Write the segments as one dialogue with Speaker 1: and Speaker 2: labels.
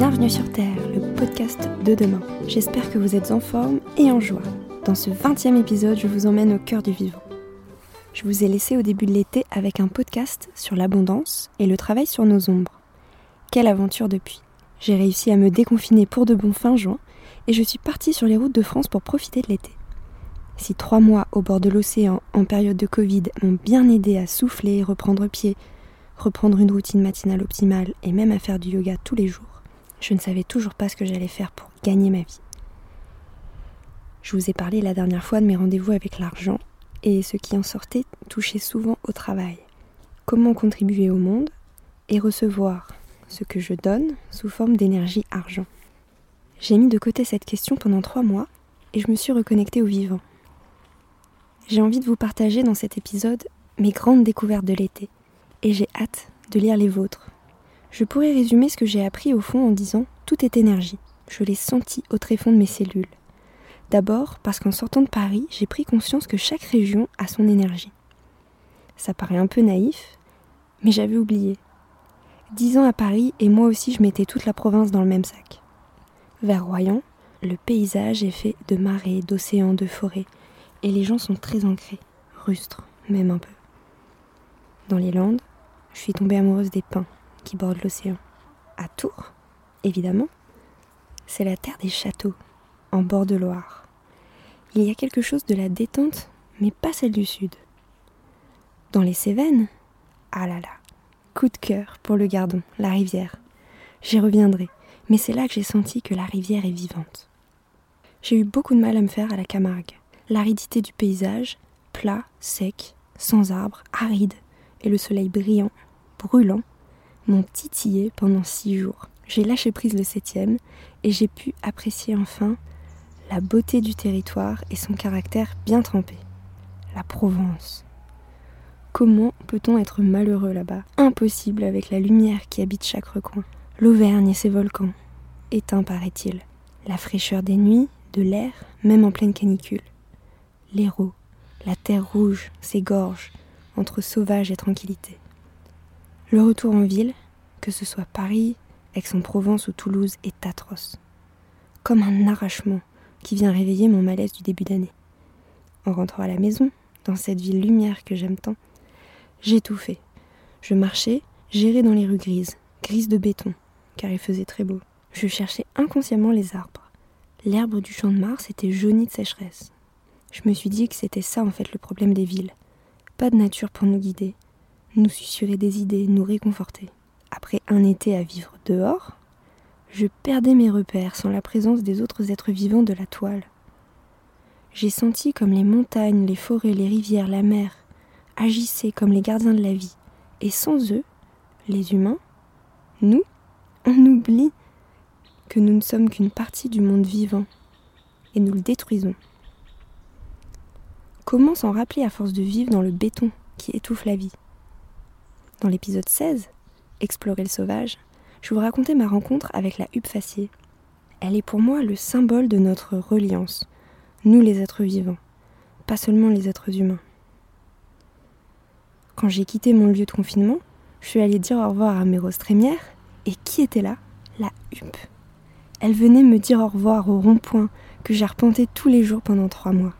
Speaker 1: Bienvenue sur Terre, le podcast de demain. J'espère que vous êtes en forme et en joie. Dans ce 20e épisode, je vous emmène au cœur du vivant. Je vous ai laissé au début de l'été avec un podcast sur l'abondance et le travail sur nos ombres. Quelle aventure depuis J'ai réussi à me déconfiner pour de bon fin juin et je suis partie sur les routes de France pour profiter de l'été. Si trois mois au bord de l'océan en période de Covid m'ont bien aidé à souffler, reprendre pied, reprendre une routine matinale optimale et même à faire du yoga tous les jours, je ne savais toujours pas ce que j'allais faire pour gagner ma vie. Je vous ai parlé la dernière fois de mes rendez-vous avec l'argent et ce qui en sortait touchait souvent au travail. Comment contribuer au monde et recevoir ce que je donne sous forme d'énergie argent. J'ai mis de côté cette question pendant trois mois et je me suis reconnectée au vivant. J'ai envie de vous partager dans cet épisode mes grandes découvertes de l'été et j'ai hâte de lire les vôtres je pourrais résumer ce que j'ai appris au fond en disant tout est énergie. Je l'ai senti au tréfonds de mes cellules. D'abord parce qu'en sortant de Paris, j'ai pris conscience que chaque région a son énergie. Ça paraît un peu naïf, mais j'avais oublié. Dix ans à Paris et moi aussi je mettais toute la province dans le même sac. Vers Royan, le paysage est fait de marais, d'océans, de forêts, et les gens sont très ancrés, rustres, même un peu. Dans les Landes, je suis tombée amoureuse des pins, qui borde l'océan. À Tours, évidemment, c'est la terre des châteaux, en bord de Loire. Il y a quelque chose de la détente, mais pas celle du sud. Dans les Cévennes, ah là là, coup de cœur pour le Gardon, la rivière. J'y reviendrai, mais c'est là que j'ai senti que la rivière est vivante. J'ai eu beaucoup de mal à me faire à la Camargue. L'aridité du paysage, plat, sec, sans arbres, aride, et le soleil brillant, brûlant, m'ont titillé pendant six jours. J'ai lâché prise le septième et j'ai pu apprécier enfin la beauté du territoire et son caractère bien trempé. La Provence. Comment peut-on être malheureux là-bas? Impossible avec la lumière qui habite chaque recoin. L'Auvergne et ses volcans. Éteints paraît-il. La fraîcheur des nuits, de l'air, même en pleine canicule. L'Hérault, la terre rouge, ses gorges, entre sauvage et tranquillité. Le retour en ville, que ce soit Paris, Aix-en-Provence ou Toulouse, est atroce. Comme un arrachement qui vient réveiller mon malaise du début d'année. En rentrant à la maison, dans cette ville lumière que j'aime tant, j'étouffais. Je marchais, j'errais dans les rues grises, grises de béton, car il faisait très beau. Je cherchais inconsciemment les arbres. L'herbe du champ de Mars était jaunie de sécheresse. Je me suis dit que c'était ça en fait le problème des villes. Pas de nature pour nous guider, nous susurrer des idées, nous réconforter. Après un été à vivre dehors, je perdais mes repères sans la présence des autres êtres vivants de la toile. J'ai senti comme les montagnes, les forêts, les rivières, la mer agissaient comme les gardiens de la vie. Et sans eux, les humains, nous, on oublie que nous ne sommes qu'une partie du monde vivant et nous le détruisons. Comment s'en rappeler à force de vivre dans le béton qui étouffe la vie? Dans l'épisode 16, Explorer le sauvage, je vous racontais ma rencontre avec la huppe faciée. Elle est pour moi le symbole de notre reliance, nous les êtres vivants, pas seulement les êtres humains. Quand j'ai quitté mon lieu de confinement, je suis allée dire au revoir à mes roses trémières, et qui était là? La huppe. Elle venait me dire au revoir au rond-point que j'ai arpenté tous les jours pendant trois mois.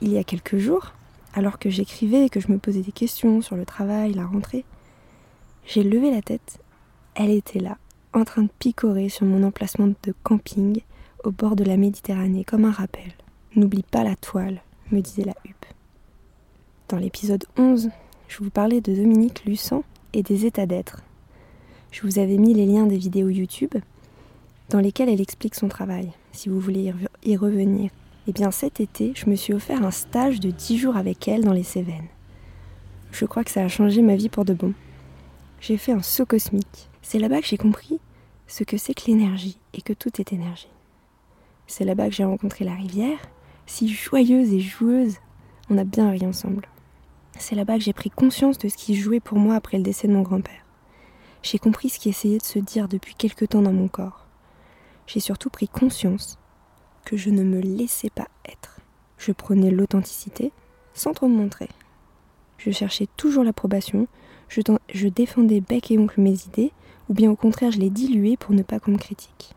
Speaker 1: Il y a quelques jours, alors que j'écrivais et que je me posais des questions sur le travail, la rentrée, j'ai levé la tête. Elle était là, en train de picorer sur mon emplacement de camping au bord de la Méditerranée comme un rappel. N'oublie pas la toile, me disait la huppe. Dans l'épisode 11, je vous parlais de Dominique Lussan et des états d'être. Je vous avais mis les liens des vidéos YouTube dans lesquelles elle explique son travail, si vous voulez y revenir. Eh bien cet été, je me suis offert un stage de 10 jours avec elle dans les Cévennes. Je crois que ça a changé ma vie pour de bon. J'ai fait un saut cosmique. C'est là-bas que j'ai compris ce que c'est que l'énergie et que tout est énergie. C'est là-bas que j'ai rencontré la rivière, si joyeuse et joueuse, on a bien ri ensemble. C'est là-bas que j'ai pris conscience de ce qui jouait pour moi après le décès de mon grand-père. J'ai compris ce qui essayait de se dire depuis quelque temps dans mon corps. J'ai surtout pris conscience que je ne me laissais pas être. Je prenais l'authenticité sans trop me montrer. Je cherchais toujours l'approbation, je, je défendais bec et oncle mes idées, ou bien au contraire je l'ai dilué pour ne pas qu'on me critique.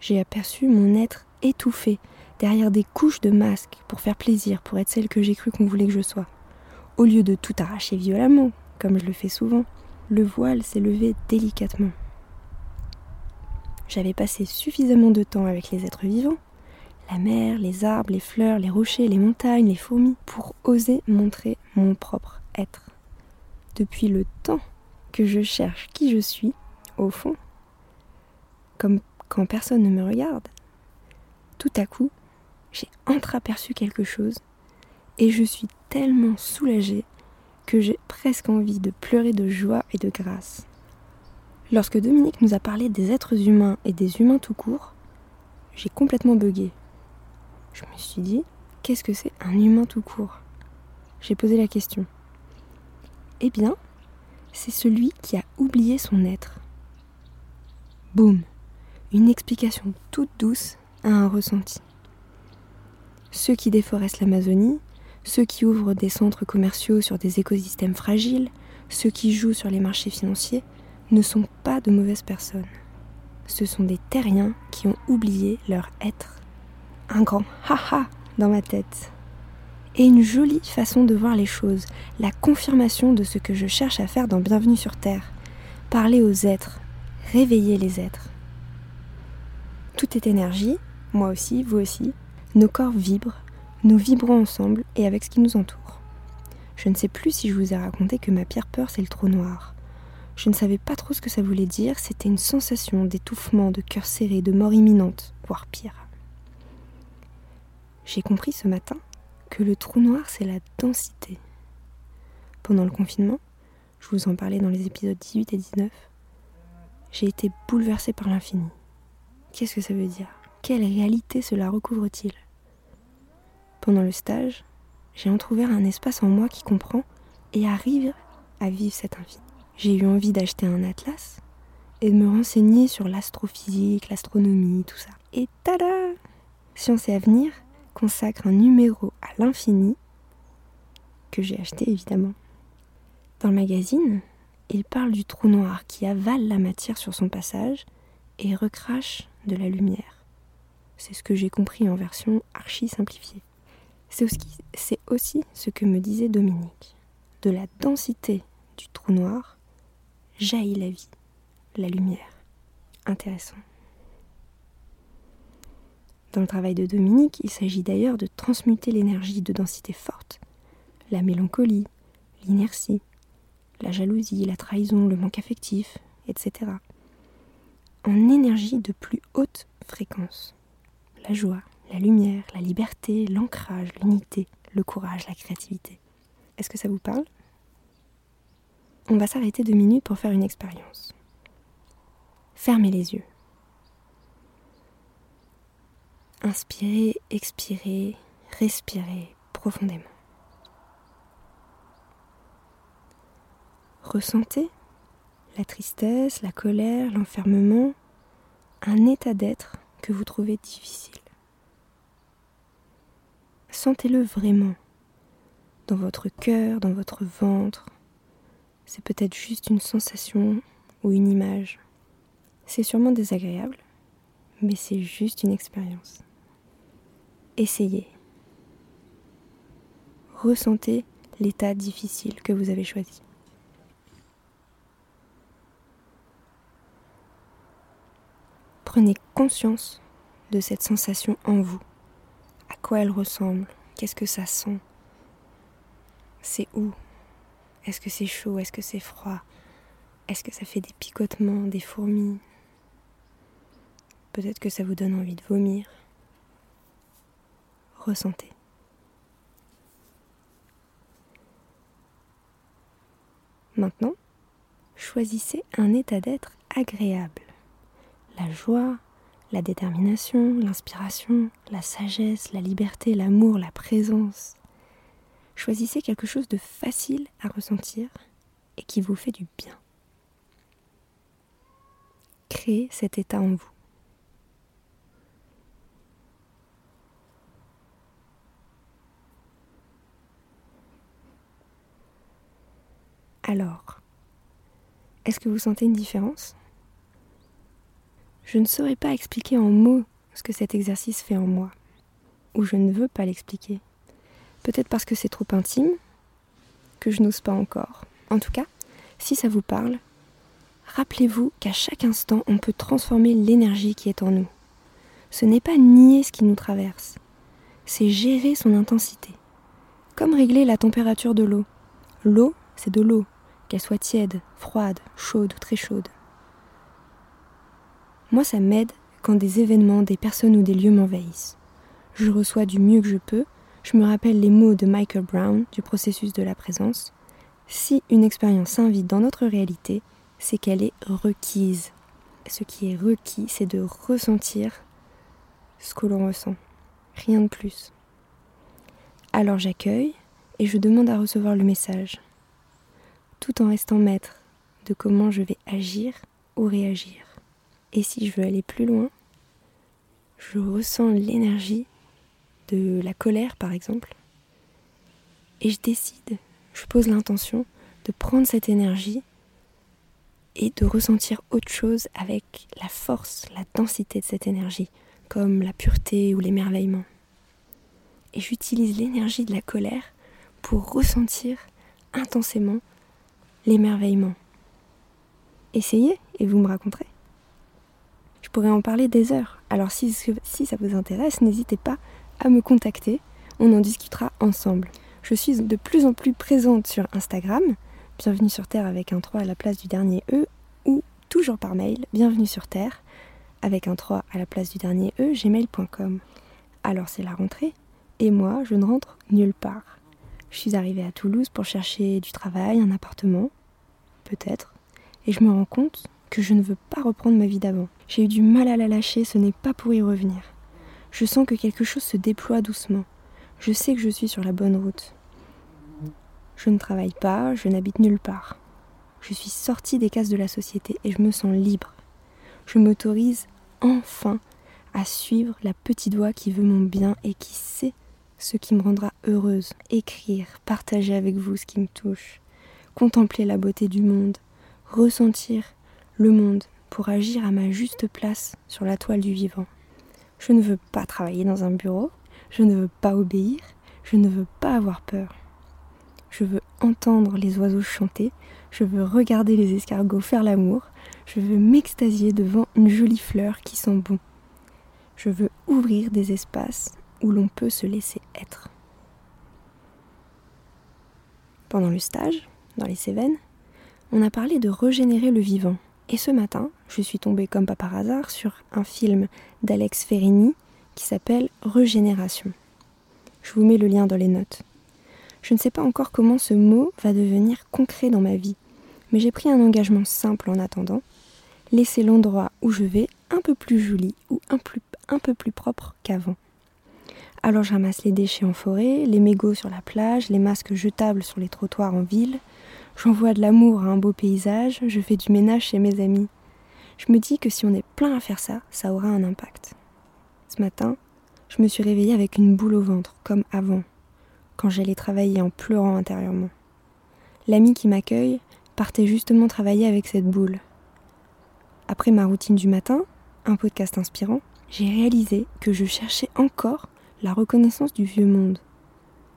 Speaker 1: J'ai aperçu mon être étouffé derrière des couches de masques pour faire plaisir, pour être celle que j'ai cru qu'on voulait que je sois. Au lieu de tout arracher violemment, comme je le fais souvent, le voile s'est levé délicatement. J'avais passé suffisamment de temps avec les êtres vivants, la mer, les arbres, les fleurs, les rochers, les montagnes, les fourmis, pour oser montrer mon propre être. Depuis le temps que je cherche qui je suis, au fond, comme quand personne ne me regarde, tout à coup, j'ai entreaperçu quelque chose et je suis tellement soulagée que j'ai presque envie de pleurer de joie et de grâce. Lorsque Dominique nous a parlé des êtres humains et des humains tout court, j'ai complètement bugué. Je me suis dit, qu'est-ce que c'est un humain tout court? J'ai posé la question. Eh bien, c'est celui qui a oublié son être. Boum Une explication toute douce à un ressenti. Ceux qui déforestent l'Amazonie, ceux qui ouvrent des centres commerciaux sur des écosystèmes fragiles, ceux qui jouent sur les marchés financiers, ne sont pas de mauvaises personnes. Ce sont des terriens qui ont oublié leur être. Un grand ha-ha dans ma tête. Et une jolie façon de voir les choses, la confirmation de ce que je cherche à faire dans Bienvenue sur Terre. Parler aux êtres, réveiller les êtres. Tout est énergie, moi aussi, vous aussi. Nos corps vibrent, nous vibrons ensemble et avec ce qui nous entoure. Je ne sais plus si je vous ai raconté que ma pire peur, c'est le trou noir. Je ne savais pas trop ce que ça voulait dire, c'était une sensation d'étouffement, de cœur serré, de mort imminente, voire pire. J'ai compris ce matin que le trou noir, c'est la densité. Pendant le confinement, je vous en parlais dans les épisodes 18 et 19, j'ai été bouleversée par l'infini. Qu'est-ce que ça veut dire? Quelle réalité cela recouvre-t-il? Pendant le stage, j'ai entrouvert un espace en moi qui comprend et arrive à vivre cet infini j'ai eu envie d'acheter un atlas et de me renseigner sur l'astrophysique, l'astronomie, tout ça. Et tada Science et Avenir consacre un numéro à l'infini que j'ai acheté évidemment. Dans le magazine, il parle du trou noir qui avale la matière sur son passage et recrache de la lumière. C'est ce que j'ai compris en version archi simplifiée. C'est aussi, aussi ce que me disait Dominique. De la densité du trou noir jaillit la vie, la lumière. Intéressant. Dans le travail de Dominique, il s'agit d'ailleurs de transmuter l'énergie de densité forte, la mélancolie, l'inertie, la jalousie, la trahison, le manque affectif, etc., en énergie de plus haute fréquence. La joie, la lumière, la liberté, l'ancrage, l'unité, le courage, la créativité. Est-ce que ça vous parle? On va s'arrêter deux minutes pour faire une expérience. Fermez les yeux. Inspirez, expirez, respirez profondément. Ressentez la tristesse, la colère, l'enfermement, un état d'être que vous trouvez difficile. Sentez-le vraiment dans votre cœur, dans votre ventre, c'est peut-être juste une sensation ou une image. C'est sûrement désagréable, mais c'est juste une expérience. Essayez. Ressentez l'état difficile que vous avez choisi. Prenez conscience de cette sensation en vous. À quoi elle ressemble? Qu'est-ce que ça sent? C'est où? Est-ce que c'est chaud? Est-ce que c'est froid? Est-ce que ça fait des picotements, des fourmis? Peut-être que ça vous donne envie de vomir. Ressentez. Maintenant, choisissez un état d'être agréable. La joie, la détermination, l'inspiration, la sagesse, la liberté, l'amour, la présence. Choisissez quelque chose de facile à ressentir et qui vous fait du bien. Créez cet état en vous. Alors, Est-ce que vous sentez une différence? Je ne saurais pas expliquer en mots ce que cet exercice fait en moi, ou je ne veux pas l'expliquer. Peut-être parce que c'est trop intime, que je n'ose pas encore. En tout cas, si ça vous parle, rappelez-vous qu'à chaque instant, on peut transformer l'énergie qui est en nous. Ce n'est pas nier ce qui nous traverse, c'est gérer son intensité. Comme régler la température de l'eau. L'eau, c'est de l'eau, qu'elle soit tiède, froide, chaude ou très chaude. Moi, ça m'aide quand des événements, des personnes ou des lieux m'envahissent. Je reçois du mieux que je peux, je me rappelle les mots de Michael Brown du processus de la présence. Si une expérience s'invite dans notre réalité, c'est qu'elle est requise. Ce qui est requis, c'est de ressentir ce que l'on ressent. Rien de plus. Alors j'accueille et je demande à recevoir le message, tout en restant maître de comment je vais agir ou réagir. Et si je veux aller plus loin, je ressens l'énergie de la colère par exemple, et je décide, je pose l'intention de prendre cette énergie et de ressentir autre chose avec la force, la densité de cette énergie, comme la pureté ou l'émerveillement. Et j'utilise l'énergie de la colère pour ressentir intensément l'émerveillement. Essayez et vous me raconterez. Je pourrais en parler des heures, alors si, si ça vous intéresse, n'hésitez pas à me contacter, on en discutera ensemble. Je suis de plus en plus présente sur Instagram, bienvenue sur Terre avec un 3 à la place du dernier E, ou toujours par mail, bienvenue sur Terre avec un 3 à la place du dernier E, gmail.com. Alors c'est la rentrée, et moi je ne rentre nulle part. Je suis arrivée à Toulouse pour chercher du travail, un appartement, peut-être, et je me rends compte que je ne veux pas reprendre ma vie d'avant. J'ai eu du mal à la lâcher, ce n'est pas pour y revenir. Je sens que quelque chose se déploie doucement. Je sais que je suis sur la bonne route. Je ne travaille pas, je n'habite nulle part. Je suis sortie des cases de la société et je me sens libre. Je m'autorise enfin à suivre la petite voix qui veut mon bien et qui sait ce qui me rendra heureuse. Écrire, partager avec vous ce qui me touche, contempler la beauté du monde, ressentir le monde pour agir à ma juste place sur la toile du vivant. Je ne veux pas travailler dans un bureau, je ne veux pas obéir, je ne veux pas avoir peur. Je veux entendre les oiseaux chanter, je veux regarder les escargots faire l'amour, je veux m'extasier devant une jolie fleur qui sent bon. Je veux ouvrir des espaces où l'on peut se laisser être. Pendant le stage, dans les Cévennes, on a parlé de régénérer le vivant, et ce matin, je suis tombée comme pas par hasard sur un film d'Alex Ferrini qui s'appelle Régénération. Je vous mets le lien dans les notes. Je ne sais pas encore comment ce mot va devenir concret dans ma vie, mais j'ai pris un engagement simple en attendant, laisser l'endroit où je vais un peu plus joli ou un, un peu plus propre qu'avant. Alors je ramasse les déchets en forêt, les mégots sur la plage, les masques jetables sur les trottoirs en ville, J'envoie de l'amour à un beau paysage, je fais du ménage chez mes amis. Je me dis que si on est plein à faire ça, ça aura un impact. Ce matin, je me suis réveillée avec une boule au ventre, comme avant, quand j'allais travailler en pleurant intérieurement. L'ami qui m'accueille partait justement travailler avec cette boule. Après ma routine du matin, un podcast inspirant, j'ai réalisé que je cherchais encore la reconnaissance du vieux monde.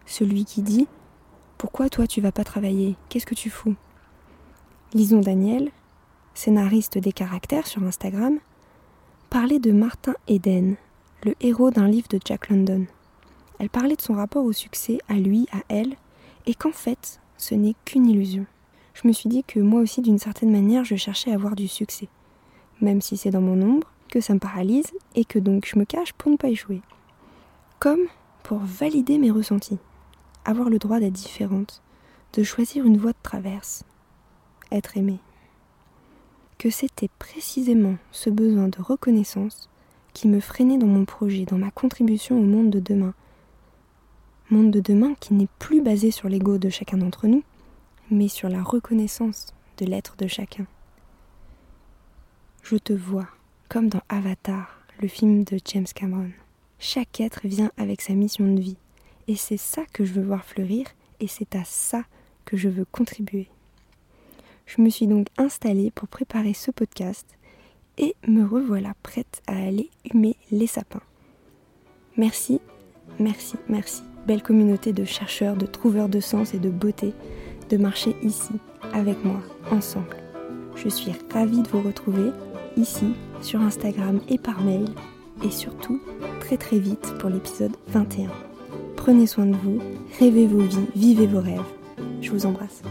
Speaker 1: Celui qui dit pourquoi toi tu vas pas travailler? Qu'est-ce que tu fous? Lison Daniel, scénariste des caractères sur Instagram, parlait de Martin Eden, le héros d'un livre de Jack London. Elle parlait de son rapport au succès, à lui, à elle, et qu'en fait, ce n'est qu'une illusion. Je me suis dit que moi aussi, d'une certaine manière, je cherchais à avoir du succès, même si c'est dans mon ombre, que ça me paralyse, et que donc je me cache pour ne pas échouer. Comme pour valider mes ressentis avoir le droit d'être différente, de choisir une voie de traverse, être aimée. Que c'était précisément ce besoin de reconnaissance qui me freinait dans mon projet, dans ma contribution au monde de demain. Monde de demain qui n'est plus basé sur l'ego de chacun d'entre nous, mais sur la reconnaissance de l'être de chacun. Je te vois, comme dans Avatar, le film de James Cameron. Chaque être vient avec sa mission de vie. Et c'est ça que je veux voir fleurir et c'est à ça que je veux contribuer. Je me suis donc installée pour préparer ce podcast et me revoilà prête à aller humer les sapins. Merci, merci, merci, belle communauté de chercheurs, de trouveurs de sens et de beauté, de marcher ici, avec moi, ensemble. Je suis ravie de vous retrouver ici, sur Instagram et par mail, et surtout très très vite pour l'épisode 21. Prenez soin de vous, rêvez vos vies, vivez vos rêves. Je vous embrasse.